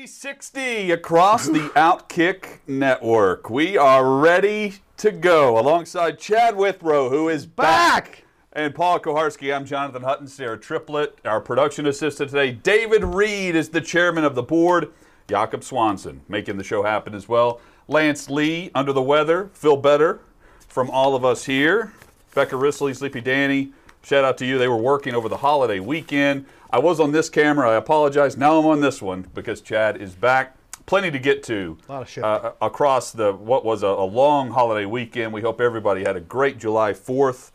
360 across the Outkick network. We are ready to go alongside Chad Withrow, who is back. And Paul Kuharsky, I'm Jonathan Hutton, Sarah Triplett, our production assistant today. David Reed is the chairman of the board. Jakob Swanson making the show happen as well. Lance Lee, under the weather. Phil Better from all of us here. Becca Risley, Sleepy Danny, shout out to you. They were working over the holiday weekend. I was on this camera. I apologize. Now I'm on this one because Chad is back. Plenty to get to A lot of shit. uh, across the what was a, a long holiday weekend. We hope everybody had a great July 4th.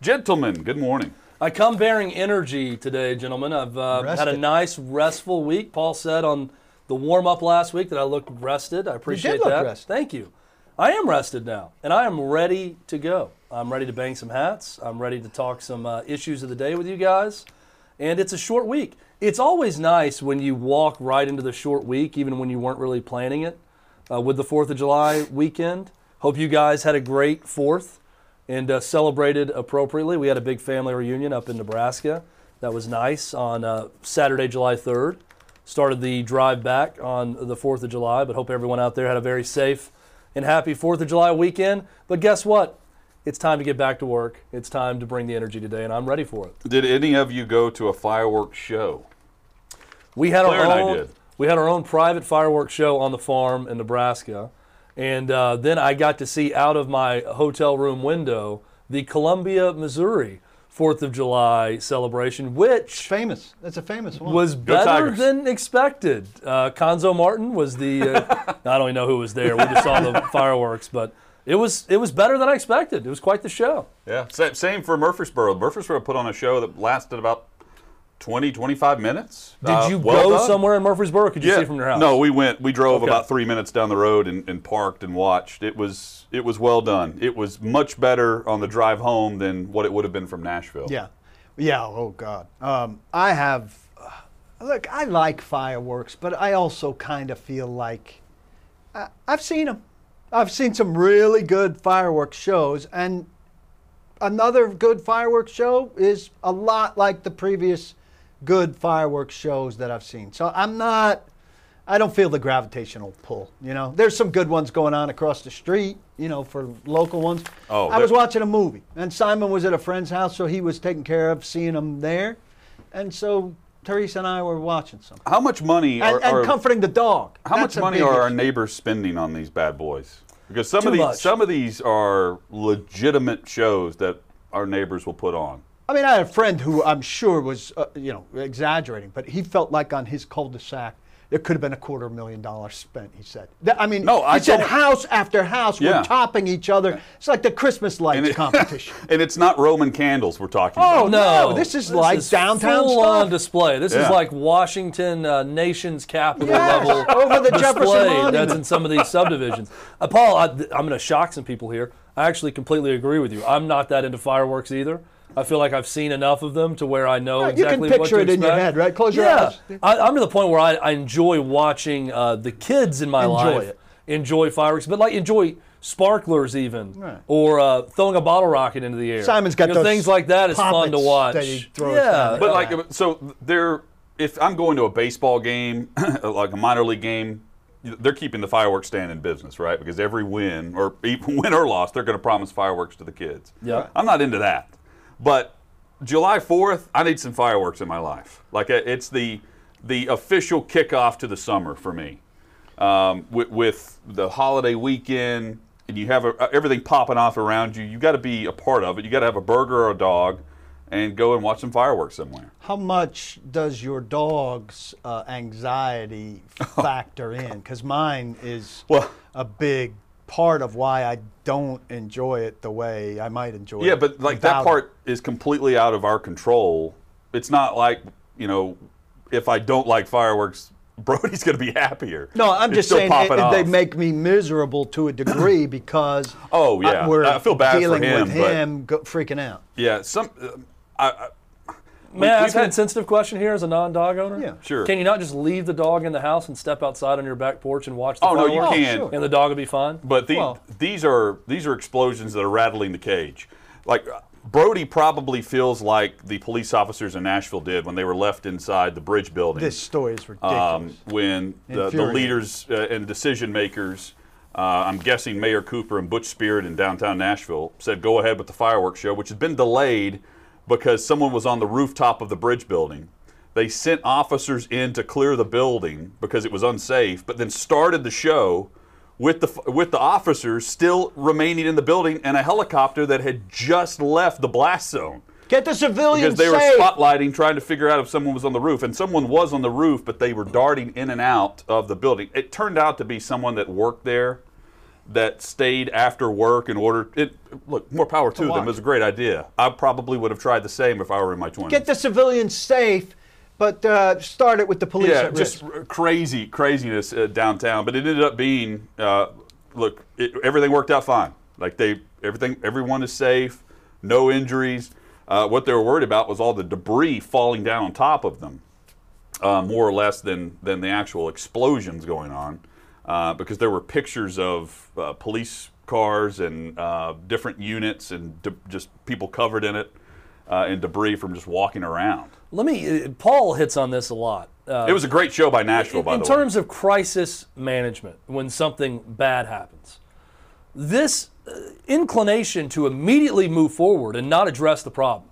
Gentlemen, good morning. I come bearing energy today, gentlemen. I've uh, had a nice, restful week. Paul said on the warm up last week that I looked rested. I appreciate look that. rested. Thank you. I am rested now, and I am ready to go. I'm ready to bang some hats. I'm ready to talk some uh, issues of the day with you guys. And it's a short week. It's always nice when you walk right into the short week, even when you weren't really planning it, uh, with the 4th of July weekend. Hope you guys had a great 4th and uh, celebrated appropriately. We had a big family reunion up in Nebraska. That was nice on uh, Saturday, July 3rd. Started the drive back on the 4th of July, but hope everyone out there had a very safe and happy 4th of July weekend. But guess what? It's time to get back to work. It's time to bring the energy today, and I'm ready for it. Did any of you go to a fireworks show? We had Claire our and I own. did. We had our own private fireworks show on the farm in Nebraska, and uh, then I got to see out of my hotel room window the Columbia, Missouri Fourth of July celebration, which famous. That's a famous one. was better Tigers. than expected. Uh, Cuonzo Martin was the. Uh, I don't even know who was there. We just saw the fireworks, but it was it was better than I expected. It was quite the show. Yeah. Same for Murfreesboro. Murfreesboro put on a show that lasted about 20, 25 minutes. Did Uh, you well go done. somewhere in Murfreesboro? Could you Yeah. see from your house? No, we went. We drove Okay. about three minutes down the road and, and parked and watched. It was it was well done. It was much better on the drive home than what it would have been from Nashville. yeah, yeah. Oh God. Um, I have. Uh, look, I like fireworks, but I also kind of feel like I, I've seen them. I've seen some really good fireworks shows, and another good fireworks show is a lot like the previous good fireworks shows that I've seen. So I'm not. I don't feel the gravitational pull. You know, there's some good ones going on across the street. You know, for local ones. Oh, I was watching a movie, and Simon was at a friend's house, so he was taken care of, seeing them there, and so Teresa and I were watching some How much money and, are, and are- comforting the dog. how That's much money are our neighbors spending on these bad boys? Because some of these much. some of these are legitimate shows that our neighbors will put on. I mean, I had a friend who I'm sure was, uh, you know, exaggerating, but he felt like on his cul-de-sac there could have been a quarter million dollars spent. He said. That- I mean, No, he I said don't- house after house Yeah. were topping each other. It's like the Christmas lights it- competition. and it's not Roman candles we're talking Oh, about. No, No, this is like downtown full on display. This Yeah. is like Washington uh, nation's capital Yes, level over the Jefferson display Monument. that's in some of these subdivisions. Uh, Paul, I, I'm going to shock some people here. I actually completely agree with you. I'm not that into fireworks either. I feel like I've seen enough of them to where I know Right, you can exactly what picture to it in your head, right? Close your yeah. eyes. I, I'm to the point where I, I enjoy watching uh, the kids in my Enjoy life it. enjoy fireworks, but like enjoy sparklers even, Right. or uh, throwing a bottle rocket into the air. Simon's got You know, those things like that is fun to watch. that he throws yeah, down. But like, so they're if I'm going to a baseball game, like a minor league game, they're keeping the fireworks stand in business, right? Because every win, or even win or loss, they're going to promise fireworks to the kids. Yeah. I'm not into that, but July 4th, I need some fireworks in my life. Like uh, it's the the official kickoff to the summer for me, um, with, with the holiday weekend, and you have a, everything popping off around you. You got to be a part of it. You got to have a burger or a dog, and go and watch some fireworks somewhere. How much does your dog's uh, anxiety factor in? Because mine is Well- a big part of why I don't enjoy it the way I might enjoy it. Yeah, but like that part is completely out of our control. It's not like you know, if I don't like fireworks, Brody's going to be happier. No, I'm It's just still saying popping it- they make me miserable to a degree because Oh, yeah. I, we're I feel bad for dealing him, with but- him go, freaking out. Yeah, some. Uh, I, I, May I we've ask an had- insensitive question here as a non-dog owner? Yeah. Sure. Can you not just leave the dog in the house and step outside on your back porch and watch the Oh no, you fireworks? can. sure. And the dog will be fine? But the, Well- these are these are explosions that are rattling the cage. Like Brody probably feels like the police officers in Nashville did when they were left inside the bridge building. This story is ridiculous. um, when the, the Infuriating. leaders uh, and decision makers, uh, I'm guessing Mayor Cooper and Butch Spyridon in downtown Nashville, said go ahead with the fireworks show, which has been delayed because someone was on the rooftop of the bridge building. They sent officers in to clear the building because it was unsafe, but then started the show with the with the officers still remaining in the building and a helicopter that had just left the blast zone Get the civilians because they were spotlighting, trying to figure out if someone was on the roof, and someone was on the roof, but they were darting in and out of the building. It turned out to be someone that worked there, that stayed after work in order. It look more power to them. It was a great idea. I probably would have tried the same if I were in my twenties. Get the civilians safe, but uh, start it with the police yeah, at just risk. crazy craziness uh, downtown. But it ended up being, uh, look, it, everything worked out fine. Like they, everything, everyone is safe, no injuries. Uh, what they were worried about was all the debris falling down on top of them, uh, more or less than than the actual explosions going on, uh, because there were pictures of uh, police cars and uh, different units and de- just people covered in it. Uh, and debris from just walking around. Let me. Uh, Paul hits on this a lot. Uh, It was a great show by Nashville, by in the way. In terms of crisis management, when something bad happens, this uh, inclination to immediately move forward and not address the problem.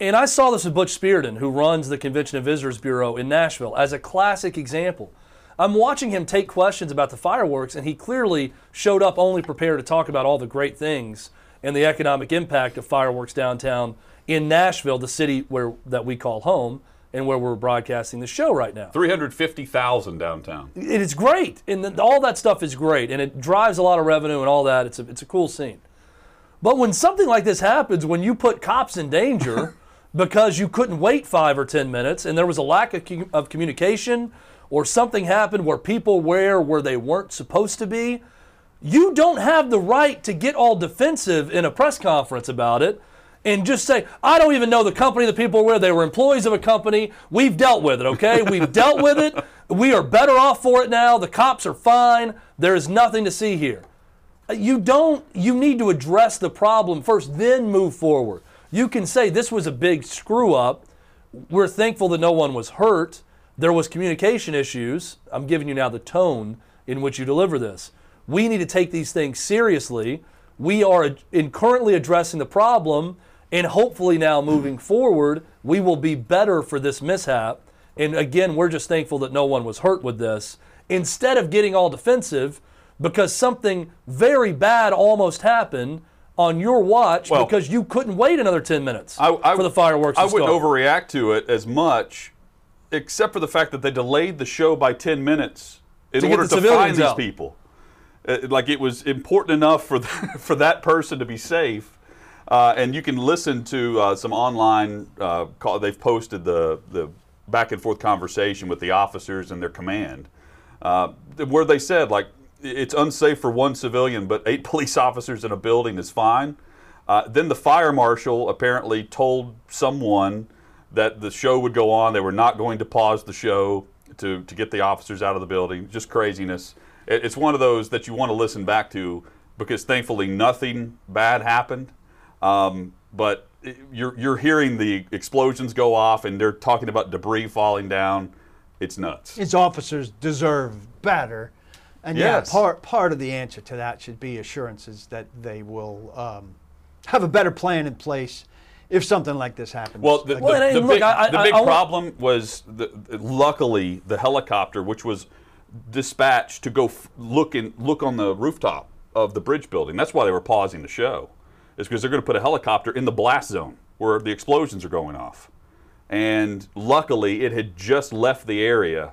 And I saw this with Butch Spyridon, who runs the Convention and Visitors Bureau in Nashville, as a classic example. I'm watching him take questions about the fireworks, and he clearly showed up only prepared to talk about all the great things and the economic impact of fireworks downtown in Nashville, the city where that we call home and where we're broadcasting the show right now. 350,000 downtown. It is great, and the, all that stuff is great, and it drives a lot of revenue and all that. It's a, it's a cool scene. But when something like this happens, when you put cops in danger because you couldn't wait five or ten minutes, and there was a lack of, of communication, or something happened where people were where they weren't supposed to be, you don't have the right to get all defensive in a press conference about it and just say, I don't even know the company the people were. They were employees of a company. We've dealt with it, okay? We've dealt with it. We are better off for it now. The cops are fine. There is nothing to see here. You don't, you need to address the problem first, then move forward. You can say this was a big screw up. We're thankful that no one was hurt. There was communication issues. I'm giving you now the tone in which you deliver this. We need to take these things seriously. We are in currently addressing the problem, and hopefully now moving forward, we will be better for this mishap. And again, we're just thankful that no one was hurt with this. Instead of getting all defensive because something very bad almost happened on your watch Well- because you couldn't wait another 10 minutes I, I- for the fireworks I wouldn't overreact to it as much, except for the fact that they delayed the show by 10 minutes in To order to find these out. people. Uh, like it was important enough for the, for that person to be safe. Uh, and you can listen to uh, some online uh, call. They've posted the the back and forth conversation with the officers and their command, uh, where they said like it's unsafe for one civilian, but eight police officers in a building is fine. Uh, then the fire marshal apparently told someone that the show would go on. They were not going to pause the show to, to get the officers out of the building. Just craziness. It, it's one of those that you want to listen back to because thankfully nothing bad happened. Um, but you're, you're hearing the explosions go off and they're talking about debris falling down. It's nuts. His officers deserve better. And Yes. yeah, part part of the answer to that should be assurances that they will um, have a better plan in place if something like this happens. Well, the, the, Well, and- the and look, big, I- the I- big I want- problem was, the, luckily, the helicopter, which was dispatched to go f- look in, look on the rooftop of the bridge building. That's why they were pausing the show, is because they're going to put a helicopter in the blast zone. where the explosions are going off. And luckily, it had just left the area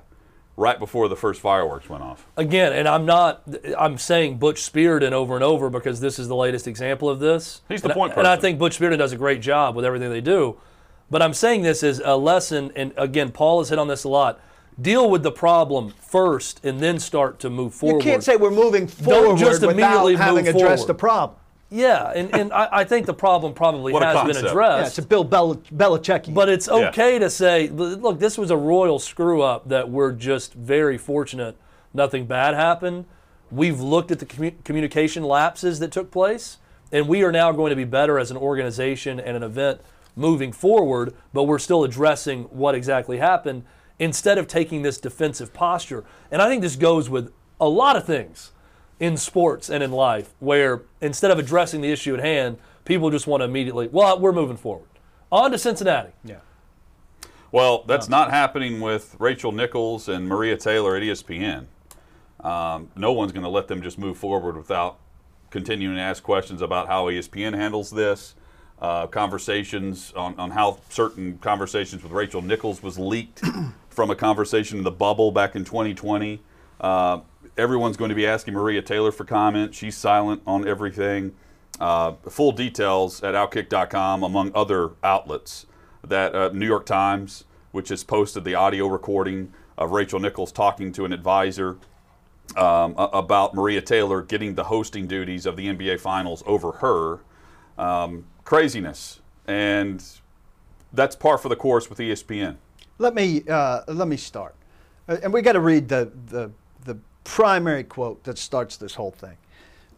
right before the first fireworks went off. Again, and I'm not, I'm saying Butch Spyridon over and over because this is the latest example of this. He's the and point I, And I think Butch Spyridon does a great job with everything they do. But I'm saying this as a lesson, and again, Paul has hit on this a lot. Deal with the problem first and then start to move forward. You can't say we're moving forward Don't just without immediately having move addressed forward. the problem. Yeah, and, and I, I think the problem probably What a has been concept. Yeah, addressed. it's a Bill Bel- Belichick. But it's Yeah. okay to say, look, this was a royal screw up that we're just very fortunate nothing bad happened. We've looked at the commu- communication lapses that took place, and we are now going to be better as an organization and an event moving forward, but we're still addressing what exactly happened instead of taking this defensive posture. And I think this goes with a lot of things in sports and in life where instead of addressing the issue at hand, people just want to immediately, well, we're moving forward. On to Cincinnati. yeah. Well, that's not happening with Rachel Nichols and Maria Taylor at ESPN. Um, no one's going to let them just move forward without continuing to ask questions about how ESPN handles this. Uh, conversations on, on how certain conversations with Rachel Nichols was leaked from a conversation in the bubble back in 2020. Uh, everyone's going to be asking Maria Taylor for comment. She's silent on everything. Uh, full details at outkick.com, among other outlets. That uh, New York Times, which has posted the audio recording of Rachel Nichols talking to an advisor um, about Maria Taylor getting the hosting duties of the NBA Finals over her. Um, craziness, and that's par for the course with ESPN. Let me uh, let me start, Uh, and we got to read the the primary quote that starts this whole thing.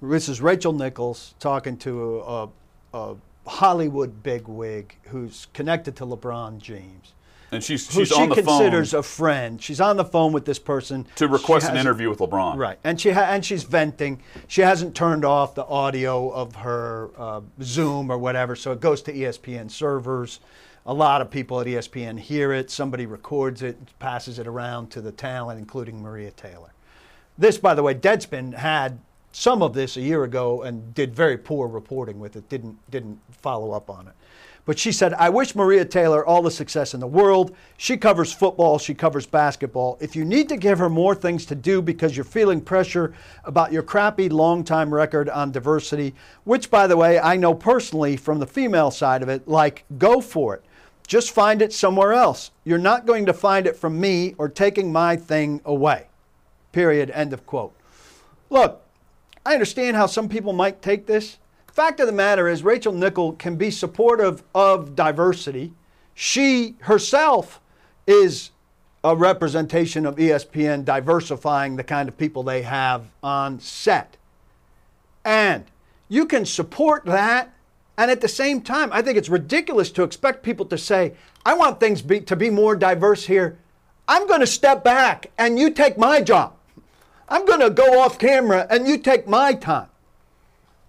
This is Rachel Nichols talking to a, a Hollywood bigwig who's connected to LeBron James, And she's who she's she on the considers a friend. She's on the phone with this person to request an interview with LeBron. Right, and she ha- and she's venting. She hasn't turned off the audio of her uh, Zoom or whatever, so it goes to ESPN servers. A lot of people at ESPN hear it. Somebody records it, passes it around to the talent, including Maria Taylor. This, by the way, Deadspin had some of this a year ago and did very poor reporting with it. Didn't didn't follow up on it. But she said, I wish Maria Taylor all the success in the world. She covers football, she covers basketball. If you need to give her more things to do because you're feeling pressure about your crappy long time record on diversity, which, by the way, I know personally from the female side of it, like, go for it. Just find it somewhere else. You're not going to find it from me or taking my thing away. Period. End of quote. Look, I understand how some people might take this. Fact of the matter is, Rachel Nichol can be supportive of diversity. She herself is a representation of ESPN diversifying the kind of people they have on set. And you can support that. And at the same time, I think it's ridiculous to expect people to say, I want things be, to be more diverse here. I'm going to step back and you take my job. I'm going to go off camera and you take my time.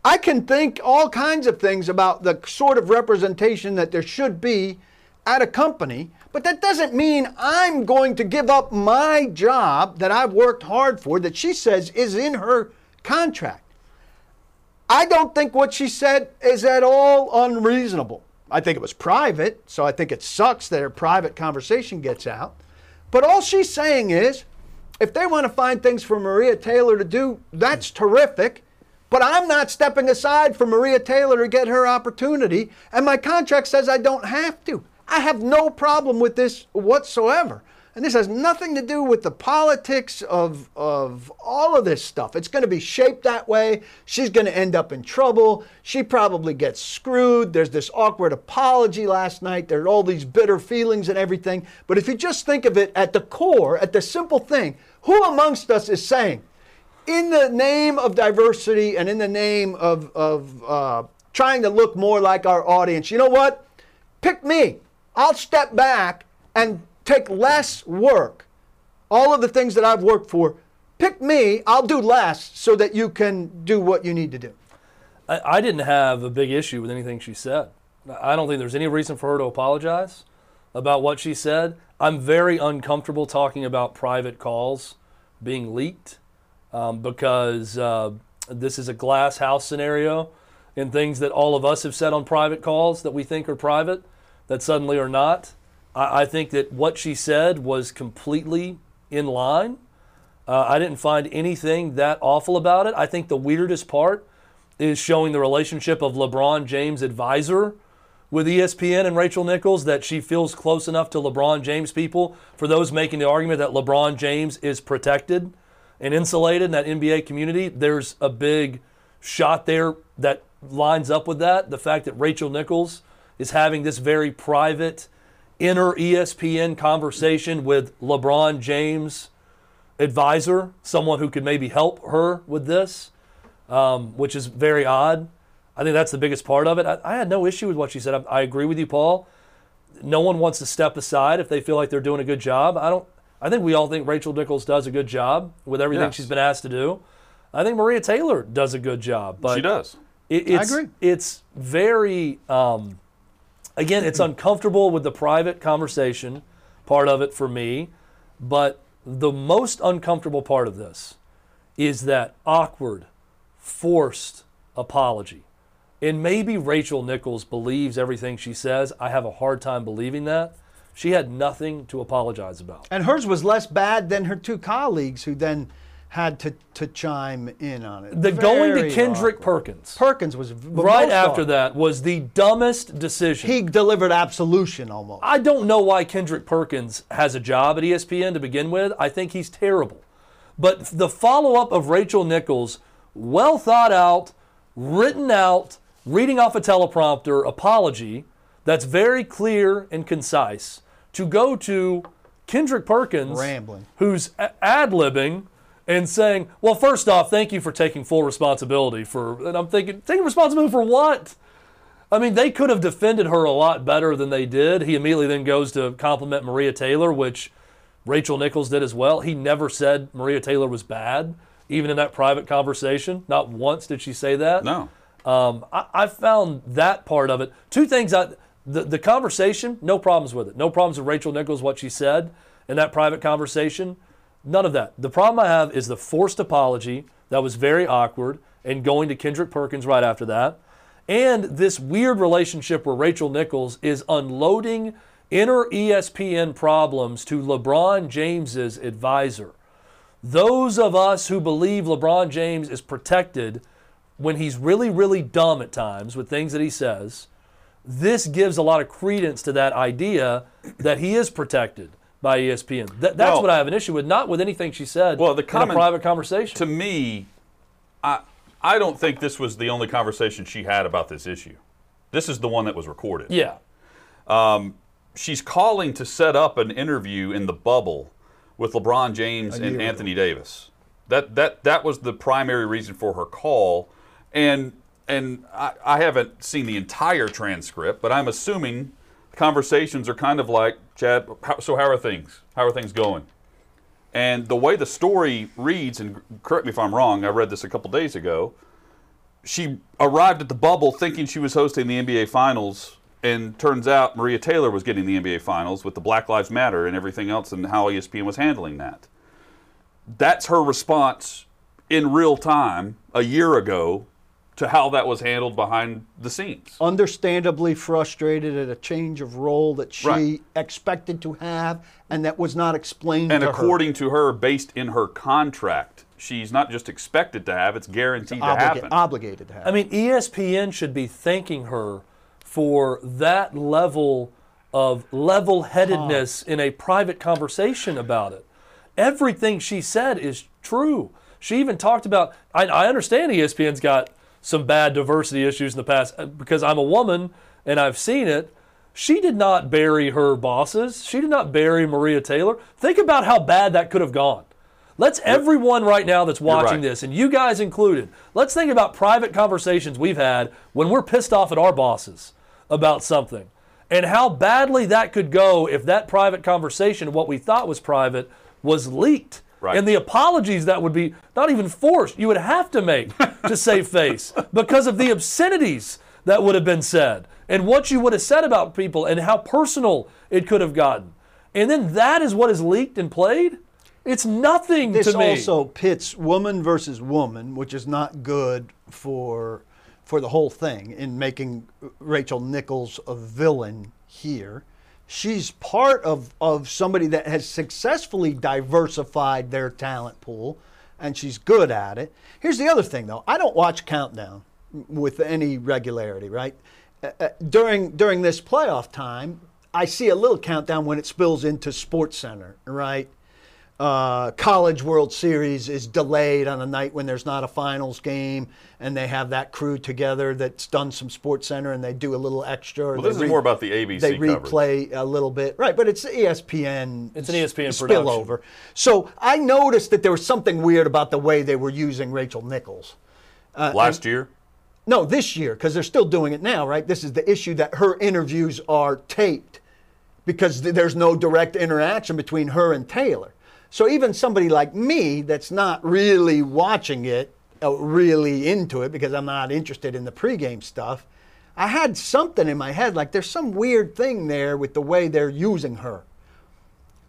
I can think all kinds of things about the sort of representation that there should be at a company, but that doesn't mean I'm going to give up my job that I've worked hard for, that she says is in her contract. I don't think what she said is at all unreasonable. I think it was private, so I think it sucks that her private conversation gets out. But all she's saying is if they want to find things for Maria Taylor to do, that's terrific. But I'm not stepping aside for Maria Taylor to get her opportunity, and my contract says I don't have to. I have no problem with this whatsoever. And this has nothing to do with the politics of, of all of this stuff. It's going to be shaped that way. She's going to end up in trouble. She probably gets screwed. There's this awkward apology last night. There are all these bitter feelings and everything. But if you just think of it at the core, at the simple thing, who amongst us is saying, in the name of diversity and in the name of, of uh, trying to look more like our audience, you know what? Pick me. I'll step back and take less work. All of the things that I've worked for, pick me. I'll do less so that you can do what you need to do. I, I didn't have a big issue with anything she said. I don't think there's any reason for her to apologize about what she said. I'm very uncomfortable talking about private calls being leaked um, because uh, this is a glass house scenario. and things that all of us have said on private calls that we think are private that suddenly are not. I, I think that what she said was completely in line. Uh, I didn't find anything that awful about it. I think the weirdest part is showing the relationship of LeBron James' advisor with ESPN and Rachel Nichols that she feels close enough to LeBron James people. For those making the argument that LeBron James is protected and insulated in that NBA community, there's a big shot there that lines up with that. The fact that Rachel Nichols is having this very private, inner ESPN conversation with LeBron James advisor, someone who could maybe help her with this, um, which is very odd. I think that's the biggest part of it. I, I had no issue with what she said. I, I, agree with you, Paul. No one wants to step aside if they feel like they're doing a good job. I don't. I think we all think Rachel Nichols does a good job with everything yes. she's been asked to do. I think Maria Taylor does a good job, but she does. It, I agree. It's very. Um, again, it's uncomfortable with the private conversation part of it for me, but the most uncomfortable part of this is that awkward, forced apology. And maybe Rachel Nichols believes everything she says. I have a hard time believing that. She had nothing to apologize about. And hers was less bad than her two colleagues who then had to, to chime in on it. The Very going to Kendrick awkward. Perkins. Perkins was right after that was the dumbest decision. He delivered absolution almost. I don't know why Kendrick Perkins has a job at ESPN to begin with. I think he's terrible. But the follow up of Rachel Nichols, well thought out, written out, reading off a teleprompter apology that's very clear and concise to go to Kendrick Perkins, rambling, who's ad libbing and saying, "Well, first off, thank you for taking full responsibility for." And I'm thinking, taking responsibility for what? I mean, they could have defended her a lot better than they did. He immediately then goes to compliment Maria Taylor, which Rachel Nichols did as well. He never said Maria Taylor was bad, even in that private conversation. Not once did she say that. No. Um, I, I, found that part of it. Two things. I, the, the conversation, no problems with it. No problems with Rachel Nichols, what she said in that private conversation. None of that. The problem I have is the forced apology that was very awkward and going to Kendrick Perkins right after that. And this weird relationship where Rachel Nichols is unloading inner ESPN problems to LeBron James's advisor. Those of us who believe LeBron James is protected when he's really, really dumb at times with things that he says, this gives a lot of credence to that idea that he is protected by ESPN. Th- that's well, what I have an issue with, not with anything she said well, the comment, in a private conversation. To me, I, I don't think this was the only conversation she had about this issue. This is the one that was recorded. Yeah. Um, she's calling to set up an interview in the bubble with LeBron James and Anthony ago. Davis. That, that, that was the primary reason for her call and and I, I haven't seen the entire transcript, but I'm assuming conversations are kind of like, Chad, how, so how are things? How are things going? And the way the story reads, and correct me if I'm wrong, I read this a couple days ago. She arrived at the bubble thinking she was hosting the NBA Finals, and turns out Maria Taylor was getting the NBA Finals with the Black Lives Matter and everything else, and how ESPN was handling that. That's her response in real time a year ago to how that was handled behind the scenes. Understandably frustrated at a change of role that she right. expected to have and that was not explained and to according her. to her, based in her contract, she's not just expected to have, it's guaranteed it's obliga- to happen. Obligated to have. I mean, ESPN should be thanking her for that level of level headedness huh. in a private conversation about it. Everything she said is true. She even talked about, I, I understand ESPN's got some bad diversity issues in the past uh, because I'm a woman and I've seen it. She did not bury her bosses. She did not bury Maria Taylor. Think about how bad that could have gone. Let's everyone right now that's watching right. this, and you guys included, let's think about private conversations we've had when we're pissed off at our bosses about something and how badly that could go if that private conversation, what we thought was private, was leaked. Right. And the apologies that would be not even forced, you would have to make to save face because of the obscenities that would have been said and what you would have said about people and how personal it could have gotten. And then that is what is leaked and played. It's nothing this to me. This also pits woman versus woman, which is not good for for the whole thing in making Rachel Nichols a villain here. She's part of, of somebody that has successfully diversified their talent pool, and she's good at it. Here's the other thing, though I don't watch Countdown with any regularity, right? Uh, uh, during during this playoff time, I see a little countdown when it spills into Sports Center, right? Uh, College World Series is delayed on a night when there's not a finals game, and they have that crew together that's done some Sports Center, and they do a little extra. Well, this is more about the ABC. They coverage. replay a little bit, right? But it's ESPN. It's an ESPN spillover. So I noticed that there was something weird about the way they were using Rachel Nichols. Uh, Last year, No, this year, because they're still doing it now, right? This is the issue that her interviews are taped because th- there's no direct interaction between her and Taylor. So even somebody like me that's not really watching it, uh, really into it, because I'm not interested in the pregame stuff, I had something in my head like there's some weird thing there with the way they're using her.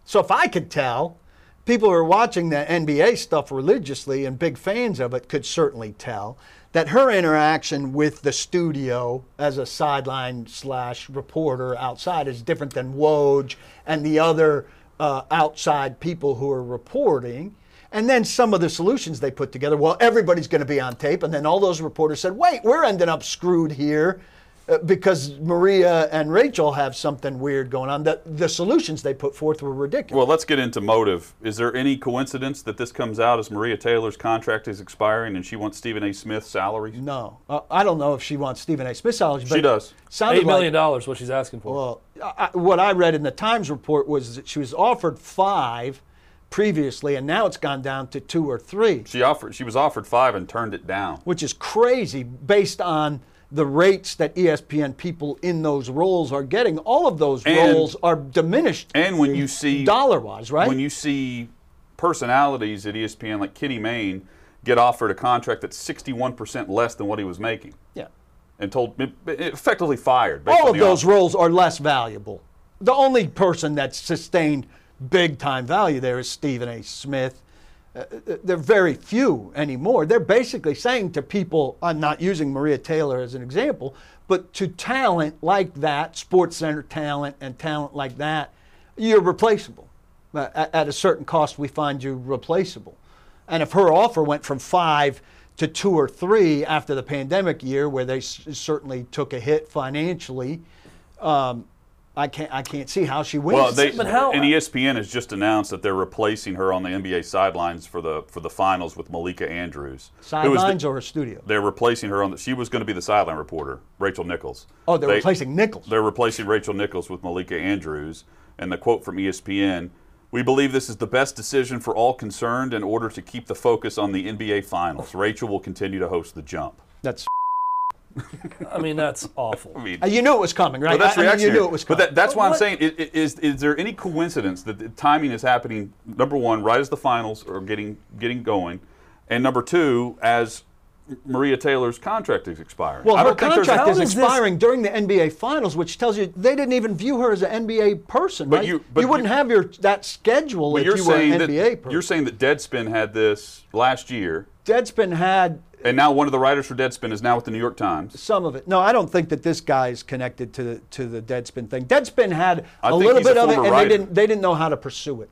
So if I could tell, people who are watching the NBA stuff religiously and big fans of it could certainly tell that her interaction with the studio as a sideline slash reporter outside is different than Woj and the other uh, outside people who are reporting. And then some of the solutions they put together. Well, everybody's going to be on tape, and then all those reporters said, "Wait, we're ending up screwed here." uh, because Maria and Rachel have something weird going on. The, the solutions they put forth were ridiculous. well, let's get into motive. Is there any coincidence that this comes out as Maria Taylor's contract is expiring and she wants Stephen A. Smith's salary? no, uh, I don't know if she wants Stephen A. Smith's salary. But She does. Sounded Eight million like, dollars, what she's asking for. well, I, what I read in the Times report was that she was offered five previously, and now it's gone down to two or three, She offered. She was offered five and turned it down. which is crazy based on the rates that ESPN people in those roles are getting. All of those And- roles are diminished And when you see dollar wise, right? when you see personalities at ESPN like Kenny Mayne get offered a contract that's 61% less than what he was making yeah. And told effectively fired. all of those offer. roles are less valuable. The only person that's sustained big time value there is Stephen A. Smith. Uh, uh, they're very few anymore. They're basically saying to people, I'm not using Maria Taylor as an example, but to talent like that, Sports Center talent and talent like that, you're replaceable. Uh, At, at a certain cost, we find you replaceable. And if her offer went from five to two or three after the pandemic year, where they s- certainly took a hit financially, um, I can't I can't see how she wins. Well, they, But how- and ESPN has just announced that they're replacing her on the NBA sidelines for the for the finals with Malika Andrews. who is the- sidelines or her studio. They're replacing her on the. She was going to be the sideline reporter, Rachel Nichols. Oh, they're They- replacing Nichols. They're replacing Rachel Nichols with Malika Andrews. And the quote from ESPN We believe this is the best decision for all concerned in order to keep the focus on the NBA Finals. Rachel will continue to host the jump. That's I mean, that's awful. I mean, uh, you knew it was coming, right? but that's I- I mean, you knew it was But coming. that, that's why I'm saying, i- i- is, is there any coincidence that the timing is happening, number one, right as the finals are getting, getting going, and number two, as Maria Taylor's contract is expiring? well, I her don't think there's contract is is this- expiring during the NBA Finals, which tells you they didn't even view her as an NBA person, But right? you- but wouldn't you- have your that schedule if you're you were an saying NBA that person. you're saying that Deadspin had this last year, Deadspin had and now one of the writers for Deadspin is now with the New York Times. some of it. No, I don't think that this guy is connected to the to the Deadspin thing. Deadspin had I a little a bit of it, and they didn't they didn't know how to pursue it.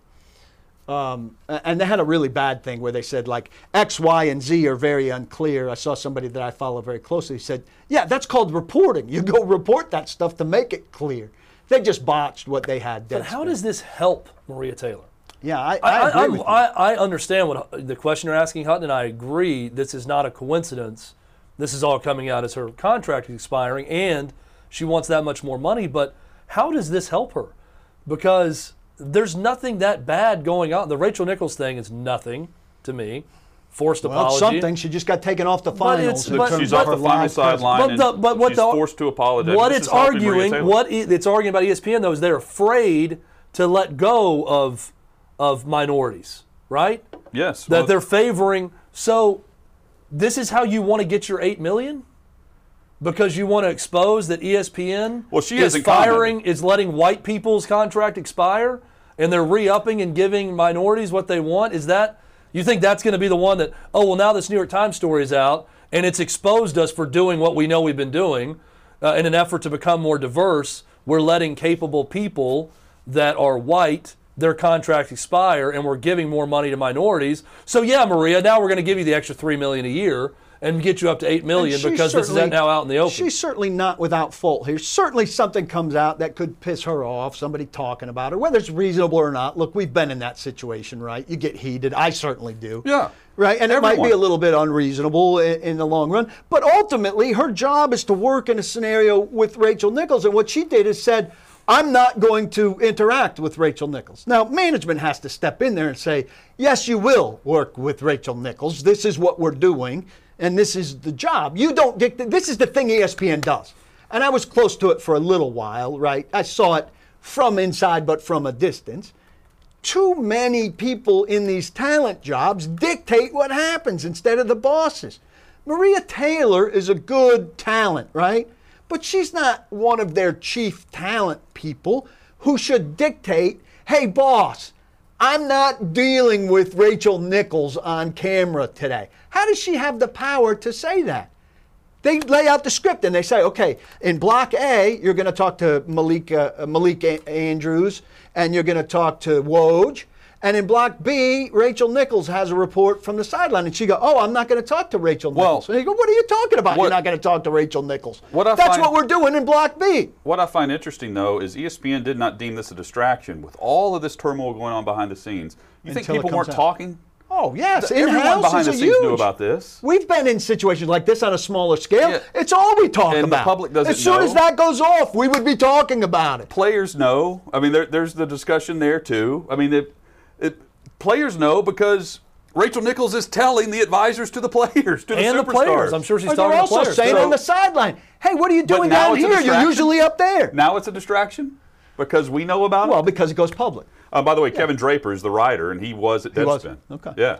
Um, and they had a really bad thing where they said like X, Y, and Z are very unclear. I saw somebody that I follow very closely said, "Yeah, that's called reporting. You go report that stuff to make it clear." They just botched what they had. Done. But how does this help Maria Taylor? Yeah, I, I, I, agree I, with you. I, I understand what the question you're asking, Hutton, and I agree. This is not a coincidence. This is all coming out as her contract is expiring, and she wants that much more money. But how does this help her? Because there's nothing that bad going on. The Rachel Nichols thing is nothing to me. Forced well, apology. something. She just got taken off the But finals. it's- in but- She's of off the final live sideline, But the- but what she's the- forced to apologize. What This it's is helping Maria arguing, what i- it's arguing about ESPN though, is they're afraid to let go of of minorities, right? Yes, that well, they're favoring. So, this is how you want to get your eight million, because you want to expose that ESPN Well, she is firing, is letting white people's contract expire, and they're re-upping and giving minorities what they want. Is that you think that's going to be the one that? Oh well, now this New York Times story is out, and it's exposed us for doing what we know we've been doing uh, in an effort to become more diverse. We're letting capable people that are white their contract expire, and we're giving more money to minorities. So yeah, Maria, now we're going to give you the extra three million a year and get you up to eight million because this is now out in the open. She's certainly not without fault here. Certainly something comes out that could piss her off, somebody talking about her, whether it's reasonable or not. Look, we've been in that situation, right? You get heated. I certainly do. Yeah. Right? And it might be a little bit unreasonable in, in the long run. But ultimately, her job is to work in a scenario with Rachel Nichols. And what she did is said, I'm not going to interact with Rachel Nichols. Now, management has to step in there and say, yes, you will work with Rachel Nichols. This is what we're doing, and this is the job. You don't dictate. This is the thing ESPN does. And I was close to it for a little while, right? I saw it from inside, but from a distance too many people in these talent jobs dictate what happens instead of the bosses. Maria Taylor is a good talent, right? But she's not one of their chief talent people who should dictate, hey, boss, I'm not dealing with Rachel Nichols on camera today. How does she have the power to say that? They lay out the script and they say, okay, in block A, you're going to talk to Malik, uh, Malik A- Andrews and you're going to talk to Woj. And in block B, Rachel Nichols has a report from the sideline. And she go, oh, I'm not going to talk to Rachel Well, Nichols. and you go, what are you talking about? what- you're not going to talk to Rachel Nichols. What I That's find- what we're doing in block B. What I find interesting, though, is ESPN did not deem this a distraction with all of this turmoil going on behind the scenes. You think Until it people weren't out. talking? Oh, yes. Everyone behind the scenes knew about this. We've been in situations like this on a smaller scale. Yeah. It's all we talk And the about. public doesn't as soon as that goes off, we would be talking about it. Players know. I mean, there, there's the discussion there too. I mean, it, it, players know because Rachel Nichols is telling the advisors to the players, to the and the superstars. players. I'm sure she's But talking they're also saying So- on the sideline, hey, what are you doing now down here? You're usually up there. Now it's a distraction because we know about well, it. Well, because it goes public. Uh, by the way, Kevin Draper is the writer, and he was at was? Deadspin. Okay. Yeah.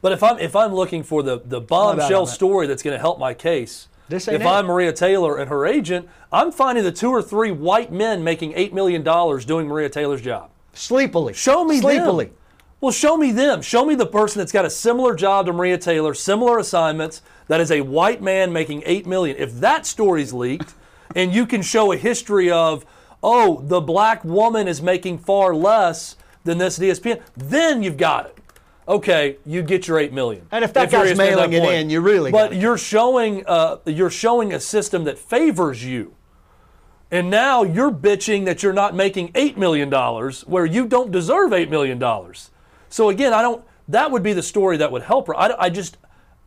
But if I'm if I'm looking for the the bombshell on that. story that's going to help my case, This if it. I'm Maria Taylor and her agent, I'm finding the two or three white men making eight million dollars doing Maria Taylor's job. Sleepily. Show me Sleepily. them. Well, show me them. Show me the person that's got a similar job to Maria Taylor, similar assignments, that is a white man making eight million. If that story's leaked, and you can show a history of, oh, the black woman is making far less than this ESPN, then you've got it. Okay, you get your eight million. And if that you're guy's ESPN that mailing it in, you really But you're showing, uh, you're showing a system that favors you. And now you're bitching that you're not making $8 million where you don't deserve $8 million. So again, I don't, that would be the story that would help her. I, I just,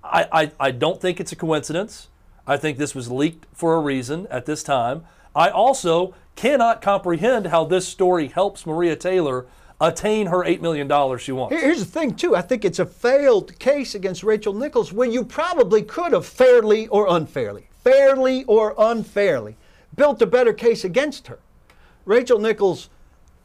I, I, I don't think it's a coincidence. I think this was leaked for a reason at this time. I also cannot comprehend how this story helps Maria Taylor attain her $8 million she wants. Here's the thing, too. I think it's a failed case against Rachel Nichols where you probably could have fairly or unfairly, fairly or unfairly, built a better case against her. Rachel Nichols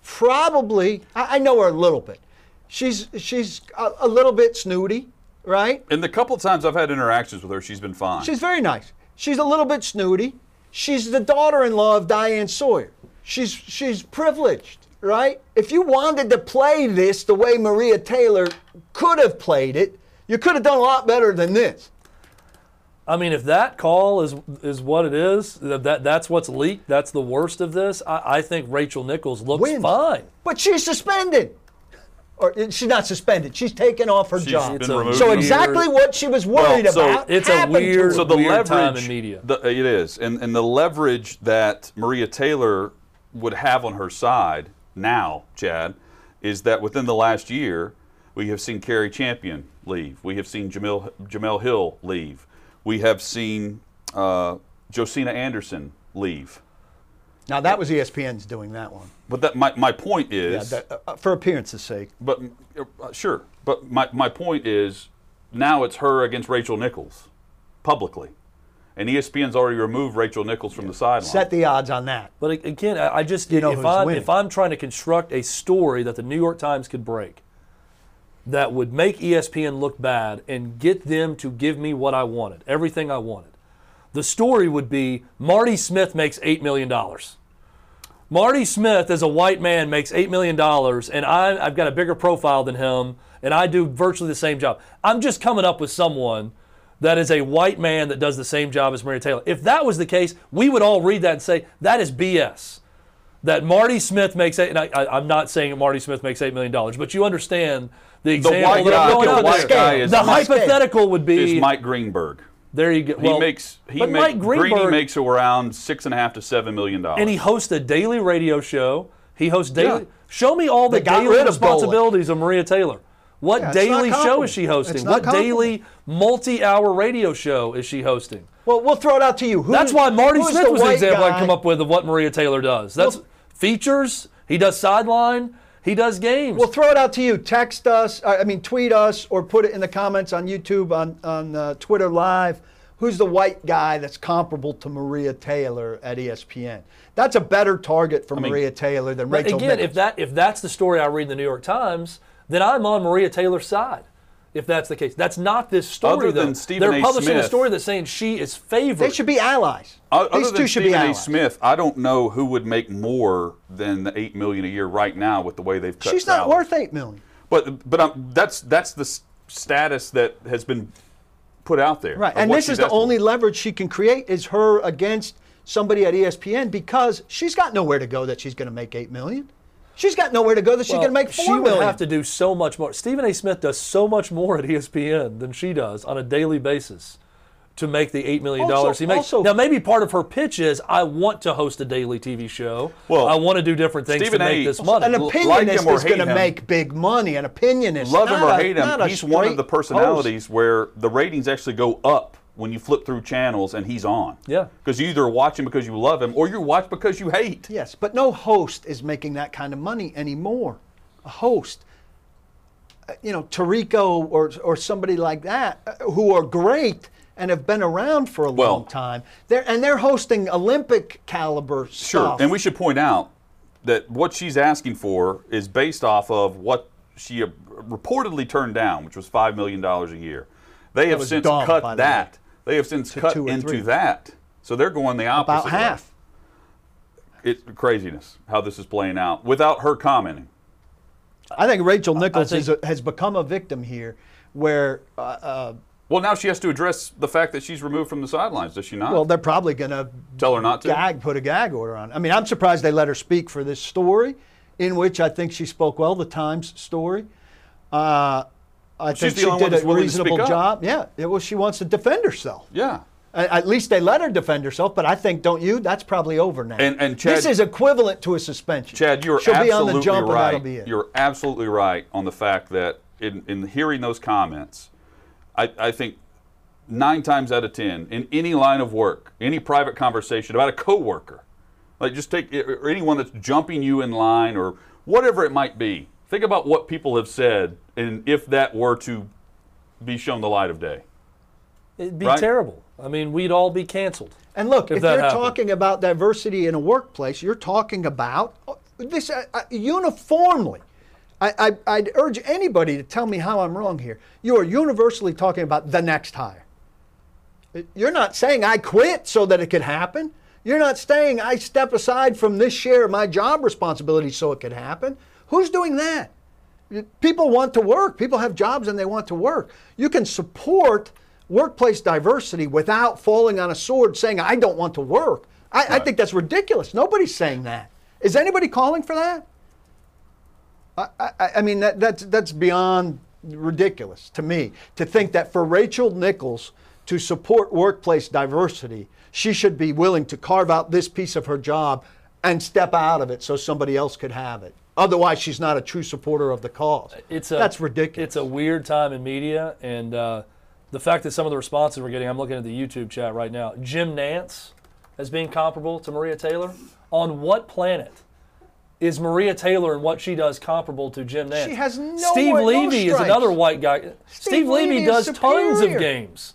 probably, I, I know her a little bit. She's, she's a, a little bit snooty, right? And the couple times I've had interactions with her, she's been fine. She's very nice. She's a little bit snooty. She's the daughter-in-law of Diane Sawyer. She's she's privileged, right? If you wanted to play this the way Maria Taylor could have played it, you could have done a lot better than this. I mean, if that call is is what it is, that that- that's what's leaked, that's the worst of this. I, I think Rachel Nichols looks Wins. fine. But she's suspended. Or she's not suspended. She's taken off her She's job. been. So from- exactly what she was worried Well, so about it's a happened to weird- her. so the weird leverage time in media. the- it is and, and the leverage that maria taylor would have on her side now chad is that within the last year we have seen Cari Champion leave we have seen Jemele, Jemele Hill leave we have seen uh, josina anderson leave now that was ESPN's doing that one. but that my, my point Yeah, is that- uh, for appearance's sake. but uh, sure but my, my point is now it's her against rachel nichols publicly and espn's already removed rachel nichols from the sideline Set the odds on that. But again, I I just know if I'm winning. if I'm trying to construct a story that the New York Times could break, that would make ESPN look bad and get them to give me what I wanted, everything I wanted. The story would be Marty Smith makes eight million dollars. Marty Smith, as a white man, makes $8 million, and I, I've got a bigger profile than him, and I do virtually the same job. I'm just coming up with someone that is a white man that does the same job as Maria Taylor. If that was the case, we would all read that and say that is BS. That Marty Smith makes eight. And I, I'm not saying Marty Smith makes eight million dollars, but you understand the example white that I'm going the out there. guy is- the the hypothetical would be Is Mike Greenberg. there. You go. He makes he but make, Mike Greeny Greenberg makes around six and a half to seven million dollars. and he hosts a daily radio show. He hosts daily. Yeah. Show me all the daily rid of responsibilities of Maria Taylor. What Yeah, daily show is she hosting? What daily multi-hour radio show is she hosting? Well, we'll throw it out to you. Who's- That's why Marty Smith the was the example guy? I come up with of what Maria Taylor does. That's Well- features. He does sideline. He does games. We'll throw it out to you. Text us, uh, I mean, tweet us, or put it in the comments on YouTube, on, on uh, Twitter Live. Who's the white guy that's comparable to Maria Taylor at ESPN? That's a better target for mean- Maria Taylor than Rachel again, Nichols. if that if that's the story I read in the New York Times, then I'm on Maria Taylor's side. If that's the case, that's not this story. Other than though. Stephen They're A. publishing a story that's saying she is favored. they should be allies. O- Other These than two should Stephen be A. allies. Smith, I don't know who would make more than the eight million a year right now with the way they've cut. She's not worth eight million. But but um, that's that's the status that has been put out there. Right, and this is the only for. leverage she can create is her against somebody at ESPN because she's got nowhere to go that she's going to make eight million. She's got nowhere to go that she's Well, going to make she four would million. have to do so much more. Stephen A. Smith does so much more at ESPN than she does on a daily basis to make the eight million dollars he makes. also- now, maybe part of her pitch is I want to host a daily TV show. Well, I want to do different things Stephen to make A. this money. An L- opinionist like him or is going to make big money. An opinionist, Love him not or a- hate him, he's one of the personalities where the ratings actually go up when you flip through channels and he's on. Yeah. Because you either watch him because you love him or you watch because you hate. Yes, but no host is making that kind of money anymore. A host, uh, you know, Tirico or or somebody like that, uh, who are great and have been around for a Well- long time. They're and they're hosting Olympic caliber Sure. stuff. And we should point out that what she's asking for is based off of what she uh, reportedly turned down, which was $5 million a year. They have since dumb, cut that. They have since cut into three. that. So they're going the opposite about way. half. It's craziness how this is playing out without her commenting. I think Rachel Nichols think- is a, has become a victim here, where uh, uh, Well, now she has to address the fact that she's removed from the sidelines, does she not? well, they're probably going to Tell her not to. gag, put a gag order on. I mean, I'm surprised they let her speak for this story, in which I think she spoke well. The Times story. Uh, I She's think she did a willing to speak reasonable job. Yeah, it was. She wants to defend herself. Yeah. At least they let her defend herself, but I think, don't you? That's probably over now. And- and Chad- this is equivalent to a suspension. Chad, you're She'll be on absolutely the jump, right. You're absolutely right on the fact that in, in hearing those comments, I, I think nine times out of ten, in any line of work, any private conversation about a coworker, like just take or anyone that's jumping you in line or whatever it might be. Think about what people have said, and if that were to be shown the light of day. It'd be Right? terrible. I mean, we'd all be canceled. And look, if if, you're happened. talking about diversity in a workplace, you're talking about uh, this uh, uh, uniformly. I, I, I'd urge anybody to tell me how I'm wrong here. You are universally talking about the next hire. You're not saying I quit so that it could happen. You're not saying I step aside from this share of my job responsibility so it could happen. Who's doing that? People want to work. People have jobs and they want to work. You can support workplace diversity without falling on a sword saying, I don't want to work. I, I think that's ridiculous. Nobody's saying that. Is anybody calling for that? I, I, I mean, that, that's, that's beyond ridiculous to me to think that for Rachel Nichols to support workplace diversity, she should be willing to carve out this piece of her job and step out of it so somebody else could have it. Otherwise, she's not a true supporter of the cause. It's a, That's ridiculous. It's a weird time in media, and uh, the fact that some of the responses we're getting, I'm looking at the YouTube chat right now. Jim Nantz as being comparable to Maria Taylor. On what planet is Maria Taylor and what she does comparable to Jim Nantz? She has no Steve no Levy is another white guy. Steve, Levy, Levy is does tons of games.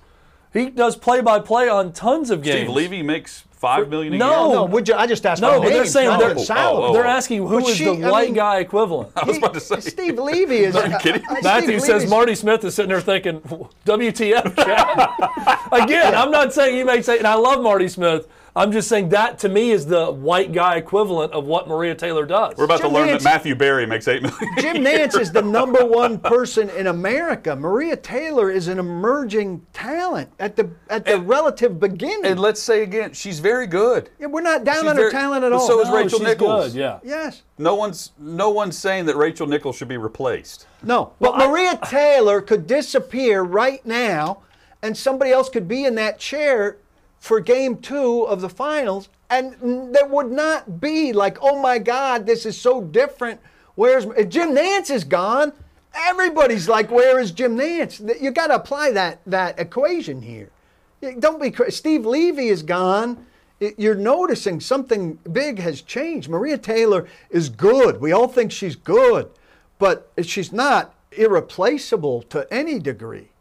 He does play-by-play on tons of games. Steve Levy makes five million a No. year. no, would you, I just asked No, for but they're saying not they're- in. Oh, oh, They're asking who But is she- the I white mean- guy equivalent. I was about to say. Steve Levy is. Are you kidding? uh, uh, Matthew Steve says Levy's- Marty Smith is sitting there thinking, WTF, Chad? Again, I'm not saying he may say, and I love Marty Smith. I'm just saying that to me is the white guy equivalent of what Maria Taylor does. We're about Jim to learn Nantz- that Matthew Berry makes eight million. Jim Nantz is the number one person in America. Maria Taylor is an emerging talent at the at the relative beginning. and let's say again, she's very good. Yeah, we're not down she's on her talent at all. so is No, Rachel she's Nichols. Good, yeah. yes. No one's no one's saying that Rachel Nichols should be replaced. No, but Maria Taylor could disappear right now, and somebody else could be in that chair for game two of the finals, and there would not be like, oh my God, this is so different. Where's Jim Nantz is gone? Everybody's like, where is Jim Nantz? You got to apply that that equation here. Don't be Steve Levy is gone. You're noticing something big has changed. Maria Taylor is good. We all think she's good, but she's not irreplaceable to any degree.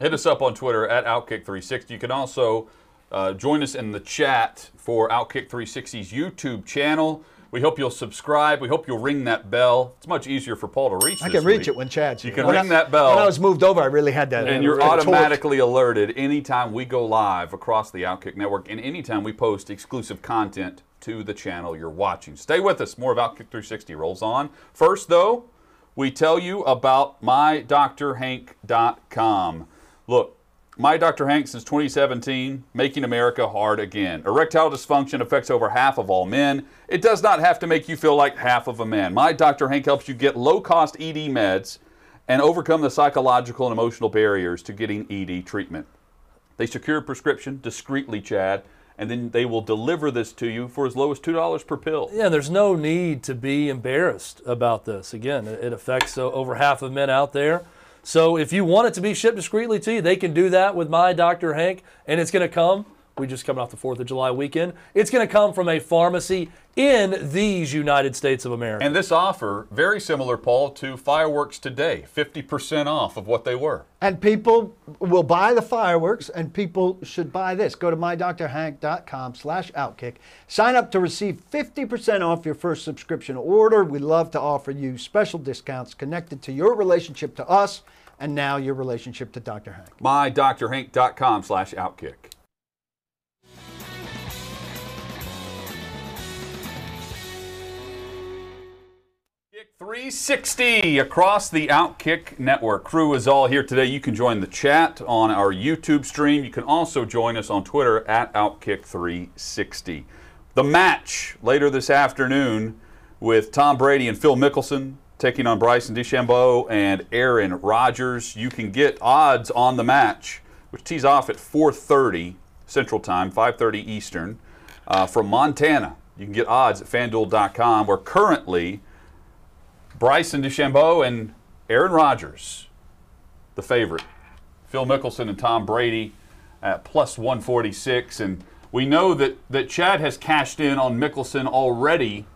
Hit us up on Twitter at Outkick360. You can also uh, join us in the chat for Outkick360's YouTube channel. We hope you'll subscribe. We hope you'll ring that bell. It's much easier for Paul to reach. I can reach week. it when Chad's You can When ring I- that bell. When I was moved over, I really had that. and you're uh, torch. automatically alerted anytime we go live across the Outkick Network and anytime we post exclusive content to the channel you're watching. Stay with us. More of Outkick 360 rolls on. First, though, we tell you about mydrhank.com. Look, my Dr. Hank since 2017, making America hard again. Erectile dysfunction affects over half of all men. It does not have to make you feel like half of a man. My Dr. Hank helps you get low cost ED meds and overcome the psychological and emotional barriers to getting ED treatment. They secure a prescription discreetly, Chad, and then they will deliver this to you for as low as $2 per pill. Yeah, there's no need to be embarrassed about this. Again, it affects over half of men out there. So if you want it to be shipped discreetly to you, they can do that with my Dr. Hank, and it's going to come. We just coming off the Fourth of July weekend. It's going to come from a pharmacy in these United States of America. And this offer, very similar, Paul, to fireworks today 50% off of what they were. And people will buy the fireworks, and people should buy this. Go to mydrhank.com slash outkick. Sign up to receive 50% off your first subscription order. We love to offer you special discounts connected to your relationship to us and now your relationship to Dr. Hank. mydrhank.com slash outkick. Kick 360 across the Outkick Network. Crew is all here today. You can join the chat on our YouTube stream. You can also join us on Twitter at Outkick360. The match later this afternoon with Tom Brady and Phil Mickelson taking on Bryson DeChambeau and Aaron Rodgers. You can get odds on the match, which tees off at 4:30 Central Time, 5:30 Eastern, uh, from Montana. You can get odds at FanDuel.com. Where currently Bryson DeChambeau and Aaron Rodgers, the favorite. Phil Mickelson and Tom Brady at plus 146. And we know that, that Chad has cashed in on Mickelson already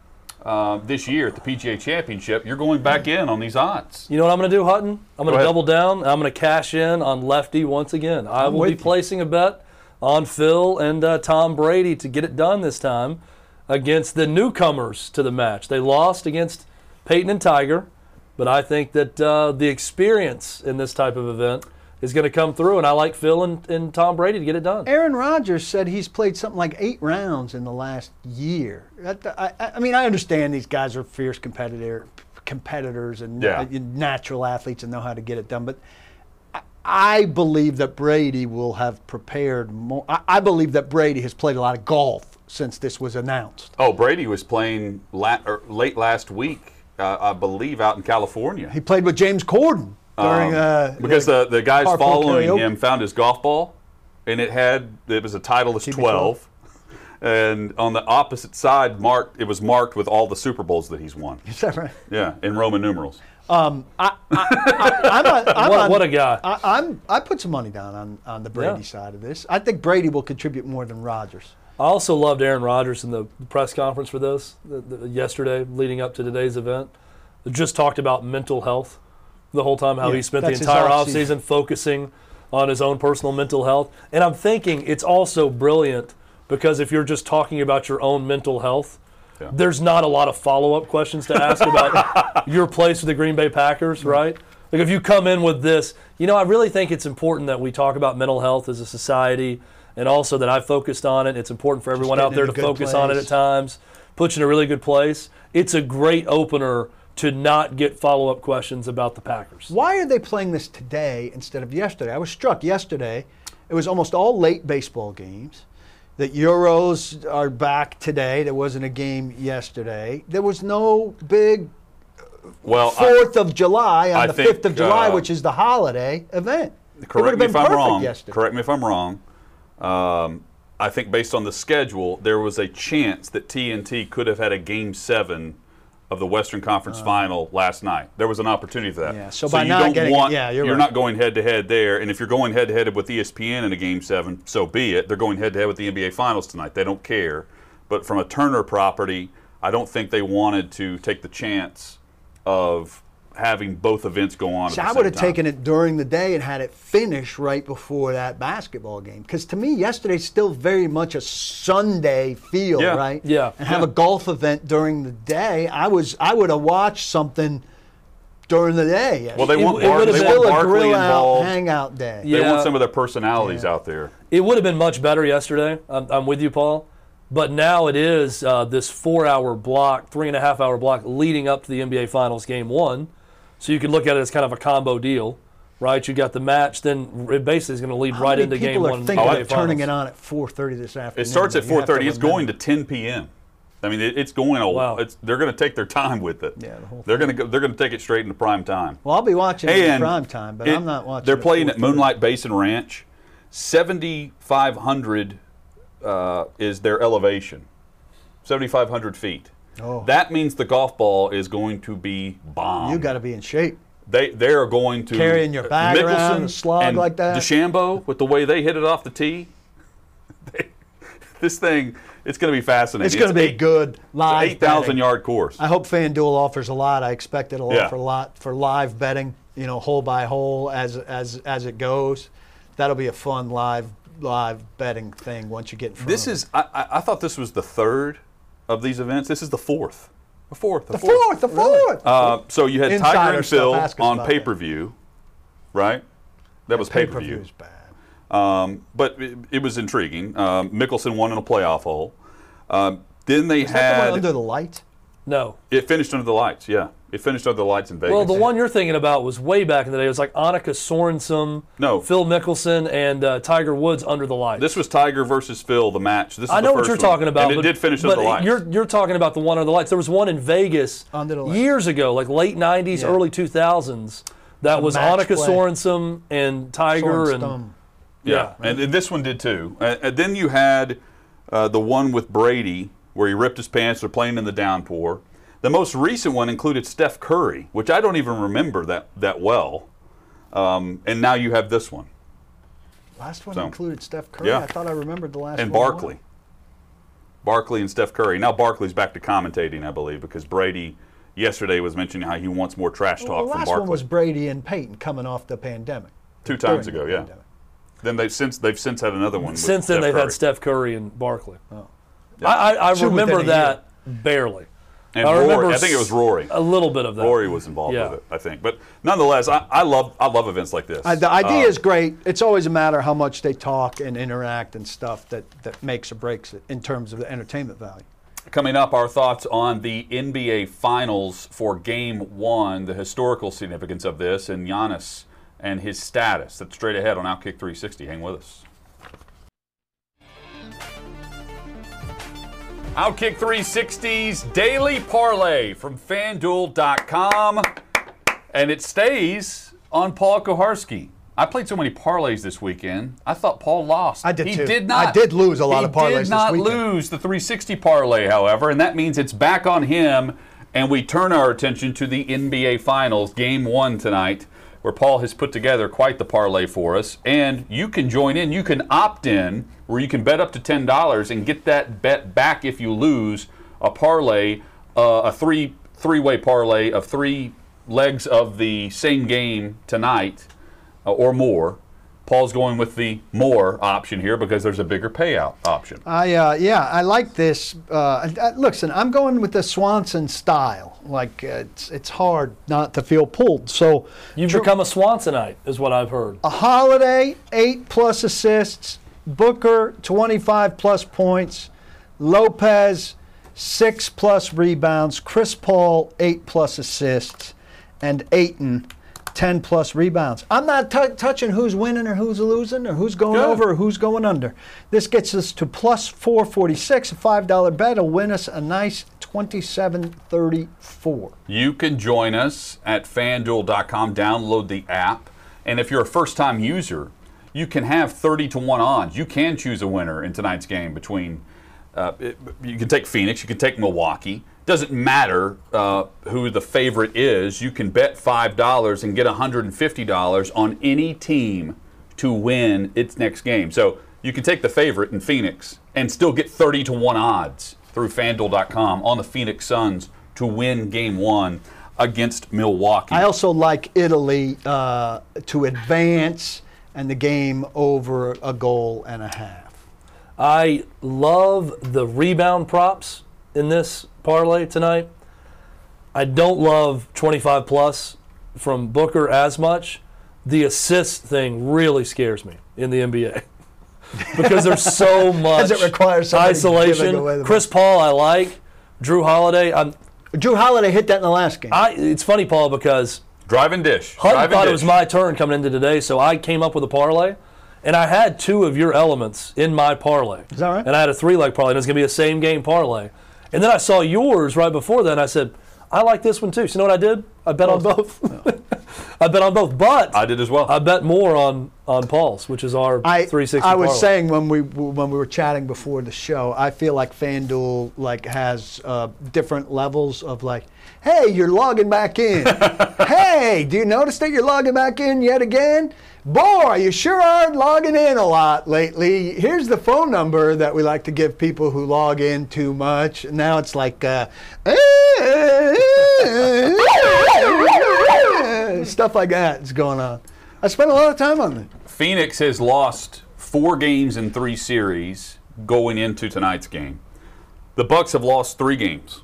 uh, this year at the PGA Championship. You're going back in on these odds. You know what I'm going to do, Hutton? I'm going to double down. I'm going to cash in on Lefty once again. I will be you. placing a bet on Phil and uh, Tom Brady to get it done this time against the newcomers to the match. They lost against Peyton and Tiger, but I think that uh, the experience in this type of event is going to come through, and I like Phil and, and Tom Brady to get it done. Aaron Rodgers said he's played something like eight rounds in the last year. That- I, I- I mean, I understand these guys are fierce competitor, competitors and Yeah. uh, natural athletes and know how to get it done. But I, I believe that Brady will have prepared more. I, I believe that Brady has played a lot of golf since this was announced. Oh, Brady was playing la- or late last week, uh, I believe, out in California. He played with James Corden during Um, uh, because the, the guys following karaoke. him found his golf ball, and it had it was a Titleist twelve, and on the opposite side marked it was marked with all the Super Bowls that he's won. Is that right? Yeah, in Roman numerals. I'm on, I'm What, on- what a guy. I, I'm I put some money down on, on the Brady Yeah. side of this. I think Brady will contribute more than Rodgers. I also loved Aaron Rodgers in the press conference for this the, the, yesterday, leading up to today's event. It just talked about mental health the whole time, how Yeah, he spent the that's his entire off-season. offseason focusing on his own personal mental health. And I'm thinking it's also brilliant because if you're just talking about your own mental health, Yeah. there's not a lot of follow up questions to ask about your place with the Green Bay Packers, right? Like if you come in with this, you know, I really think it's important that we talk about mental health as a society and also that I focused on it. It's important for everyone out there to a good focus on it at times. Puts you in a really good place. It's a great opener to not get follow up questions about the Packers. Why are they playing this today instead of yesterday? I was struck yesterday. It was almost all late baseball games. The Euros are back today. There wasn't a game yesterday. There was no big Well, I- Fourth of July on I the think, fifth of July, uh, which is the holiday event. correct me if I'm wrong. yesterday. Correct me if I'm wrong. Um, I think based on the schedule, there was a chance that TNT could have had a game seven of the Western Conference Final last night. There was an opportunity for that. Uh. Yeah, so by you not don't getting want, yeah, you're you're right. not going head to head there. And if you're going head to head with ESPN in a game seven, so be it. They're going head to head with the NBA Finals tonight. They don't care. But from a Turner property, I don't think they wanted to take the chance of having both events go on. See, at the I would have time. taken it during the day and had it finish right before that basketball game. Because to me, yesterday's still very much a Sunday feel, Yeah. right? Yeah. And have Yeah. a golf event during the day. I was, I would have watched something during the day. Well, they want, it Bar- would've they been- want a Barkley grill out, involved. hangout day. Yeah. They want some of their personalities Yeah. out there. It would have been much better yesterday. I'm, I'm with you, Paul. But now it is uh, this four hour block, three and a half hour block leading up to the NBA Finals game one. So you can look at it as kind of a combo deal, right? You got the match, then it basically is going to lead How right into people game are one. of the thinking NBA of turning Finals? it on at 4:30 this afternoon? It starts at You have to 4:30. It's going to 10 p.m. I mean, it, it's going. A, Wow. it's, they're going to take their time with it. Yeah, the whole they're going to go. They're going to take it straight into prime time. Well, I'll be watching it in prime time, but it- I'm not watching. They're playing at 4:30. Moonlight Basin Ranch. 7,500 uh, is their elevation. 7,500 feet. Oh. That means the golf ball is going to be bomb. You got to be in shape. They they are going to Carrying your bag around and slog and like that? DeChambeau with the way they hit it off the tee. they- this thing, it's going to be fascinating. It's going to be a eight- good live. eight thousand yard course. I hope FanDuel offers a lot. I expect it'll Yeah. offer a lot for live betting. You know, hole by hole as as as it goes. That'll be a fun live live betting thing once you get in front. This of it. is I, I- I thought this was the third of these events. This is the fourth. The fourth. the fourth. The fourth. Uh, so you had Insider Tiger and stuff. Phil on pay per view, right? That was pay per view. Pay-per-view's bad. Um, but it, it was intriguing. Um, Mickelson won in a playoff hole. Um, then they Is that the had one under the light? No. it finished under the lights. Yeah, it finished under the lights in Vegas. Well, the one you're thinking about was way back in the day. It was like Annika Sorensen, No. Phil Mickelson, and uh, Tiger Woods under the lights. This was Tiger versus Phil, the match. This is I the know what you're one. talking about. And it did finish but under the lights. You're you're talking about the one under the lights. There was one in Vegas Under the years ago, like late '90s, Yeah. early 2000s. That was Annika play. Sorensen and Tiger and Sorenstam. Yeah, and, and this one did too. Uh, and then you had uh, the one with Brady where he ripped his pants. They're playing in the downpour. The most recent one included Steph Curry, which I don't even remember that that well. Um, and now you have this one Last one So, included Steph Curry. yeah. I thought I remembered the last and one. Barkley. Barkley and Steph Curry. Now Barkley's back to commentating, I believe, because Brady yesterday was mentioning how he wants more trash talk Well, the from last Barkley. one was Brady and Peyton coming off the pandemic. Two times During the ago, yeah. pandemic. Then they've since they've since had another one. with since then Steph they've Curry. had Steph Curry and Barkley. I, I, I remember within a that barely. And I Rory, I think it was Rory. A little bit of that. Rory was involved Yeah. with it, I think. But nonetheless, I, I love I love events like this. Uh, the idea Uh, is great. It's always a matter how much they talk and interact and stuff that, that makes or breaks it in terms of the entertainment value. Coming up, our thoughts on the NBA Finals for Game One, the historical significance of this, and Giannis and his status. That's straight ahead on Outkick 360. Hang with us. Outkick 360's daily parlay from FanDuel.com, and it stays on Paul Kuharsky. I played so many parlays this weekend. I thought Paul lost. I did he too. Did not. I did lose a lot of parlays He did not lose the 360 parlay, however, and that means it's back on him, and we turn our attention to the NBA Finals, Game One tonight, where Paul has put together quite the parlay for us, and you can join in. You can opt in, where you can bet up to ten dollars and get that bet back if you lose a parlay, uh, a three three-way parlay of three legs of the same game tonight uh, or more. Paul's going with the more option here because there's a bigger payout option. I uh, yeah, I like this. Uh, listen, I'm going with the Swanson style. Like uh, it's it's hard not to feel pulled. So You've become a Swansonite, is what I've heard. a holiday, eight plus assists, Booker, 25 plus points. Lopez, six plus rebounds. Chris Paul, eight plus assists. And Ayton, 10 plus rebounds. I'm not t- touching who's winning or who's losing or who's going Good. over or who's going under. This gets us to plus 446. A $5 bet will win us a nice 2734. You can join us at fanduel.com, download the app, and if you're a first time user, you can have 30 to 1 odds. You can choose a winner in tonight's game between, uh, it- you can take Phoenix, you can take Milwaukee. Doesn't matter uh, who the favorite is, you can bet $5 and get $150 on any team to win its next game. So you can take the favorite in Phoenix and still get 30 to 1 odds through fanduel.com on the Phoenix Suns to win game one against Milwaukee. I also like Italy uh, to advance and the game over a goal and a half. I love the rebound props in this parlay tonight. I don't love 25 plus from Booker as much. The assist thing really scares me in the NBA because there's so much it requires isolation. away the Chris Paul, I like. Jrue Holiday, I'm, Jrue Holiday hit that in the last game. I. It's funny, Paul, because Drive and dish. Hutton Drive and thought it was my turn coming into today, so I came up with a parlay, and I had two of your elements in my parlay. Is that right? And I had a three leg parlay, and it was going to be a same game parlay. And then I saw yours right before that, and I said, I like this one too. So you know what I did? I bet on both. I bet on both, but I did as well. I bet more on on Paul's, which is our I, 360. I was parlay. saying when we when we were chatting before the show, I feel like FanDuel like has uh, different levels of like, hey, you're logging back in. hey, do you notice that you're logging back in yet again? Boy, you sure are logging in a lot lately. Here's the phone number that we like to give people who log in too much. Now it's like uh, stuff like that is going on. I spent a lot of time on it. Phoenix has lost four games in three series going into tonight's game. The Bucks have lost three games.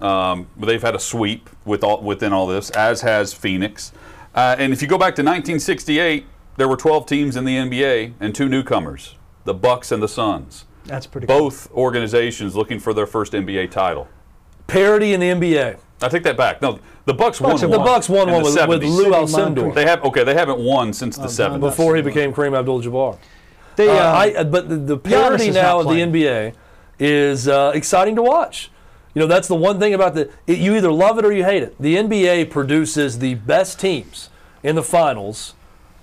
Um, they've had a sweep with all, within all this, as has Phoenix. Uh, and if you go back to 1968, there were 12 teams in the NBA and two newcomers, the Bucks and the Suns. That's pretty cool. Both organizations looking for their first NBA title. parity in the NBA. I take that back. No, the Bucks, Bucks won have one. The Bucks won one the with, with 70s. Lew Sidney Alcindor They have okay. They haven't won since the John 70s. Bucks. before he became Kareem Abdul-Jabbar. They, Uh, uh, I, uh, but the, the parity now of the. NBA is uh, exciting to watch. You know, that's the one thing about the. It, you either love it or you hate it. The NBA produces the best teams in the finals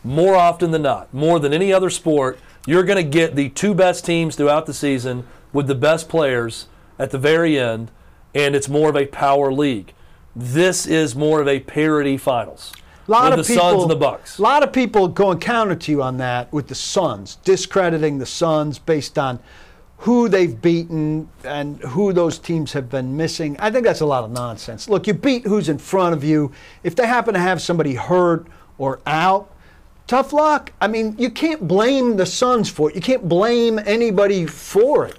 more often than not, more than any other sport. You're going to get the two best teams throughout the season with the best players at the very end, and it's more of a power league. This is more of a parity finals. lot with of the people, Suns and the Bucks. A lot of people going counter to you on that with the Suns, discrediting the Suns based on who they've beaten and who those teams have been missing. I think that's a lot of nonsense. Look, you beat who's in front of you. If they happen to have somebody hurt or out, tough luck. I mean, you can't blame the Suns for it. You can't blame anybody for it.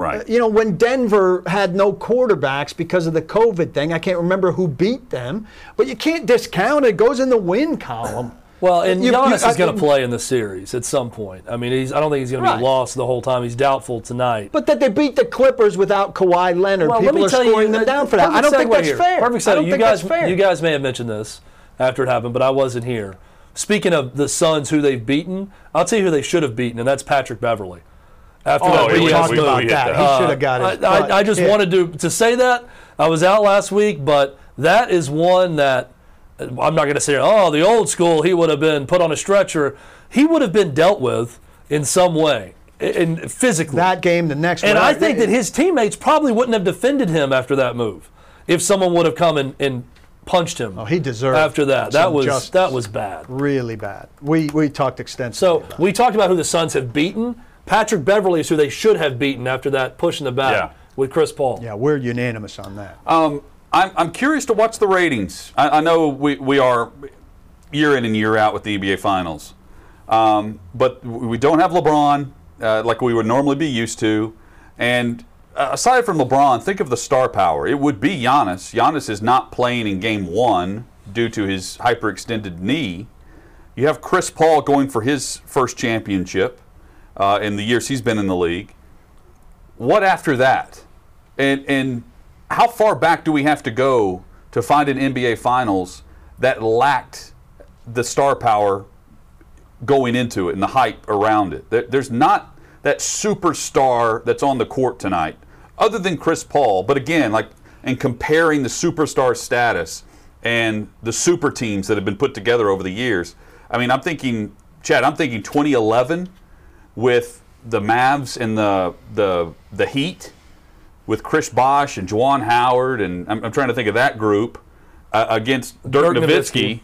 Right. You know, when Denver had no quarterbacks because of the COVID thing, I can't remember who beat them, but you can't discount it. It goes in the win column. Well, and You- you- Giannis I- is going to play in the series at some point. I mean, he's, I don't think he's going to be lost the whole time. He's doubtful tonight. But that they beat the Clippers without Kawhi Leonard, well, people let me are tell scoring you, them uh, down for that. I don't think that's here. fair. Perfect segue. You guys, you guys may have mentioned this after it happened, but I wasn't here. Speaking of the Suns, who they've beaten, I'll tell you who they should have beaten, and that's Patrick Beverley. After Oh, that yeah, we we- talked we- about we that. that. He should have got it. Uh, I, I, I just kicked. wanted to to say that I was out last week, but that is one that uh, I'm not going to say. Oh, the old school, he would have been put on a stretcher. He would have been dealt with in some way, In, physically. that game, the next and one. I think that his teammates probably wouldn't have defended him after that move, if someone would have come and, and punched him. Oh, he deserved after that. That was justice. that was bad. really bad. We we talked extensively. So about it. we talked about who the Suns have beaten. Patrick Beverley is who they should have beaten after that push in the back Yeah. with Chris Paul. yeah, we're unanimous on that. Um, I'm, I'm curious to watch the ratings. I, I know we, we are year in and year out with the NBA Finals, um, but we don't have LeBron uh, like we would normally be used to. And uh, aside from LeBron, think of the star power. It would be Giannis. Giannis is not playing in Game One due to his hyperextended knee. You have Chris Paul going for his first championship. Uh, in the years he's been in the league. What after that? And and how far back do we have to go to find an NBA Finals that lacked the star power going into it and the hype around it? There, there's not that superstar that's on the court tonight, other than Chris Paul. But again, like and comparing the superstar status and the super teams that have been put together over the years. I mean, I'm thinking, Chad, I'm thinking 2011 with the Mavs and the the the Heat with Chris Bosh and Juwan Howard, and I'm, I'm trying to think of that group uh, against Dirk, Dirk Nowitzki. Nowitzki.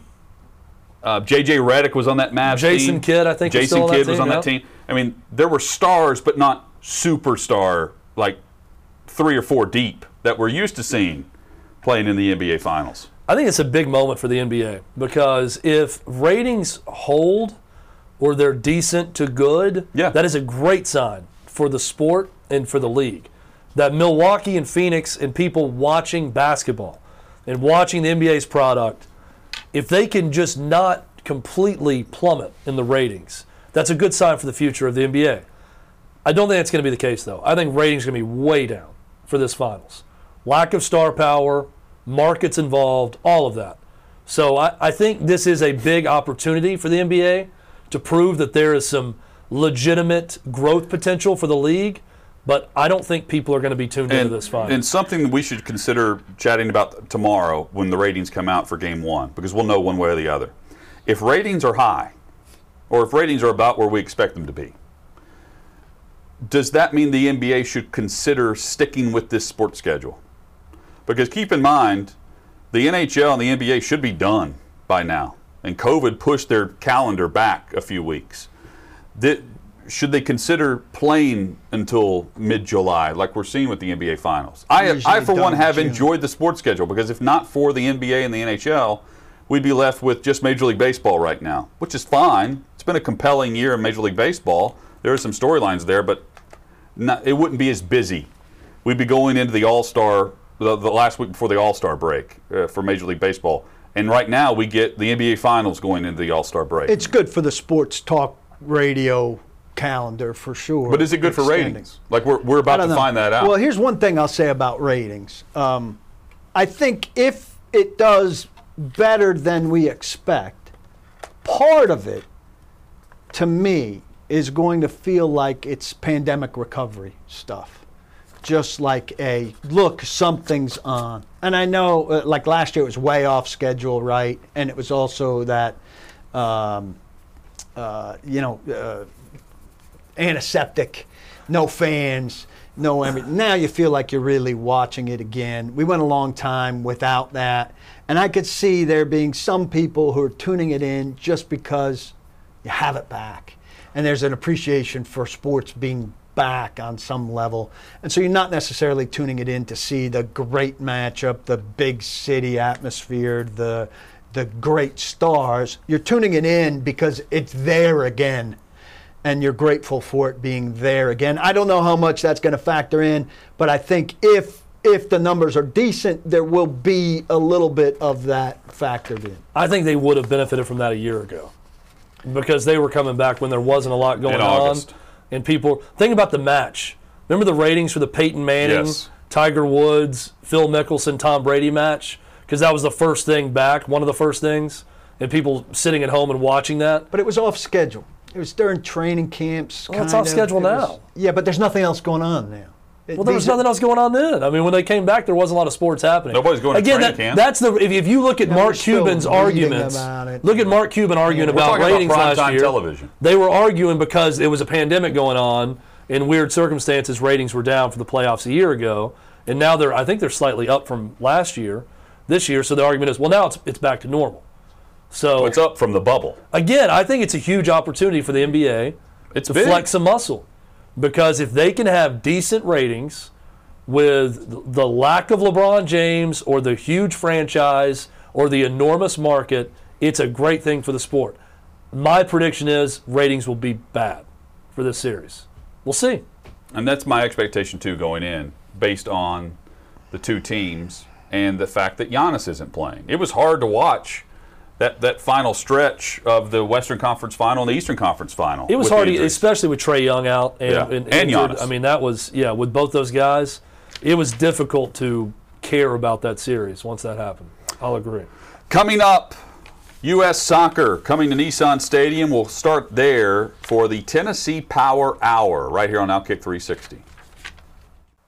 Uh, J.J. Redick was on that Mavs Jason team. Kidd, I think, was Jason that Kidd was on that team. I mean, there were stars, but not superstar, like three or four deep that we're used to seeing playing in the NBA Finals. I think it's a big moment for the NBA because if ratings hold or they're decent to good, Yeah. that is a great sign for the sport and for the league. That Milwaukee and Phoenix and people watching basketball and watching the NBA's product, if they can just not completely plummet in the ratings, that's a good sign for the future of the NBA. I don't think that's going to be the case, though. I think ratings are going to be way down for this finals. Lack of star power, markets involved, all of that. So I, I think this is a big opportunity for the NBA to prove that there is some legitimate growth potential for the league. But I don't think people are going to be tuned into this fight. and something that we should consider chatting about tomorrow when the ratings come out for game one, because we'll know one way or the other. If ratings are high, or if ratings are about where we expect them to be, does that mean the NBA should consider sticking with this sports schedule? Because keep in mind, the NHL and the NBA should be done by now, and COVID pushed their calendar back a few weeks. Did, should they consider playing until mid-July, like we're seeing with the NBA Finals? I, I for one, have June. enjoyed the sports schedule because if not for the NBA and the NHL, we'd be left with just Major League Baseball right now, which is fine. It's been a compelling year in Major League Baseball. There are some storylines there, but not, it wouldn't be as busy. We'd be going into the All Star, the, the last week before the All Star break uh, for Major League Baseball. And right now, we get the NBA Finals going into the All Star break. It's good for the sports talk radio calendar for sure. but is it good for ratings? Like we're, we're about to know. find that out. Well, here's one thing I'll say about ratings. Um, I think if it does better than we expect, part of it, to me, is going to feel like it's pandemic recovery stuff. Just like a look, something's on. And I know, uh, like last year, it was way off schedule, right? And it was also that, um, uh, you know, uh, antiseptic, no fans, no everything. Now you feel like you're really watching it again. We went a long time without that, and I could see there being some people who are tuning it in just because you have it back, and there's an appreciation for sports being back on some level, and so you're not necessarily tuning it in to see the great matchup, the big city atmosphere, the the great stars. You're tuning it in because it's there again and you're grateful for it being there again. I don't know how much that's going to factor in, but I think if if the numbers are decent, there will be a little bit of that factored in. I think they would have benefited from that a year ago because they were coming back when there wasn't a lot going In on. August. And people think about the match. Remember the ratings for the Peyton Manning, Yes. Tiger Woods, Phil Mickelson, Tom Brady match? Because that was the first thing back, one of the first things, and people sitting at home and watching that. But it was off schedule. It was during training camps. Well, it's off of. schedule It was- now. yeah, but there's nothing else going on now. Well, there was nothing else going on then. I mean, when they came back, there wasn't a lot of sports happening. Nobody's going to Again, training that, camp. that's the if, if you look at Yeah, Mark Cuban's arguments. Look at Mark Cuban arguing We're about talking about ratings last year. television. They were arguing because it was a pandemic going on in weird circumstances. Ratings were down for the playoffs a year ago, and now they're I think they're slightly up from last year, this year. So the argument is, well, now it's it's back to normal. So It's up from the bubble. again, I think it's a huge opportunity for the NBA It's to big. flex some muscle. Because if they can have decent ratings with the lack of LeBron James or the huge franchise or the enormous market, it's a great thing for the sport. My prediction is ratings will be bad for this series. We'll see. And that's my expectation too going in, based on the two teams and the fact that Giannis isn't playing. It was hard to watch that, that final stretch of the Western Conference Final and the Eastern Conference Final. It was hard, especially with Trae Young out and Yeah. and, And injured. Giannis. I mean, that was yeah. With both those guys, it was difficult to care about that series once that happened. I'll agree. Coming up, U.S. Soccer coming to Nissan Stadium. We'll start there for the Tennessee Power Hour right here on Outkick 360.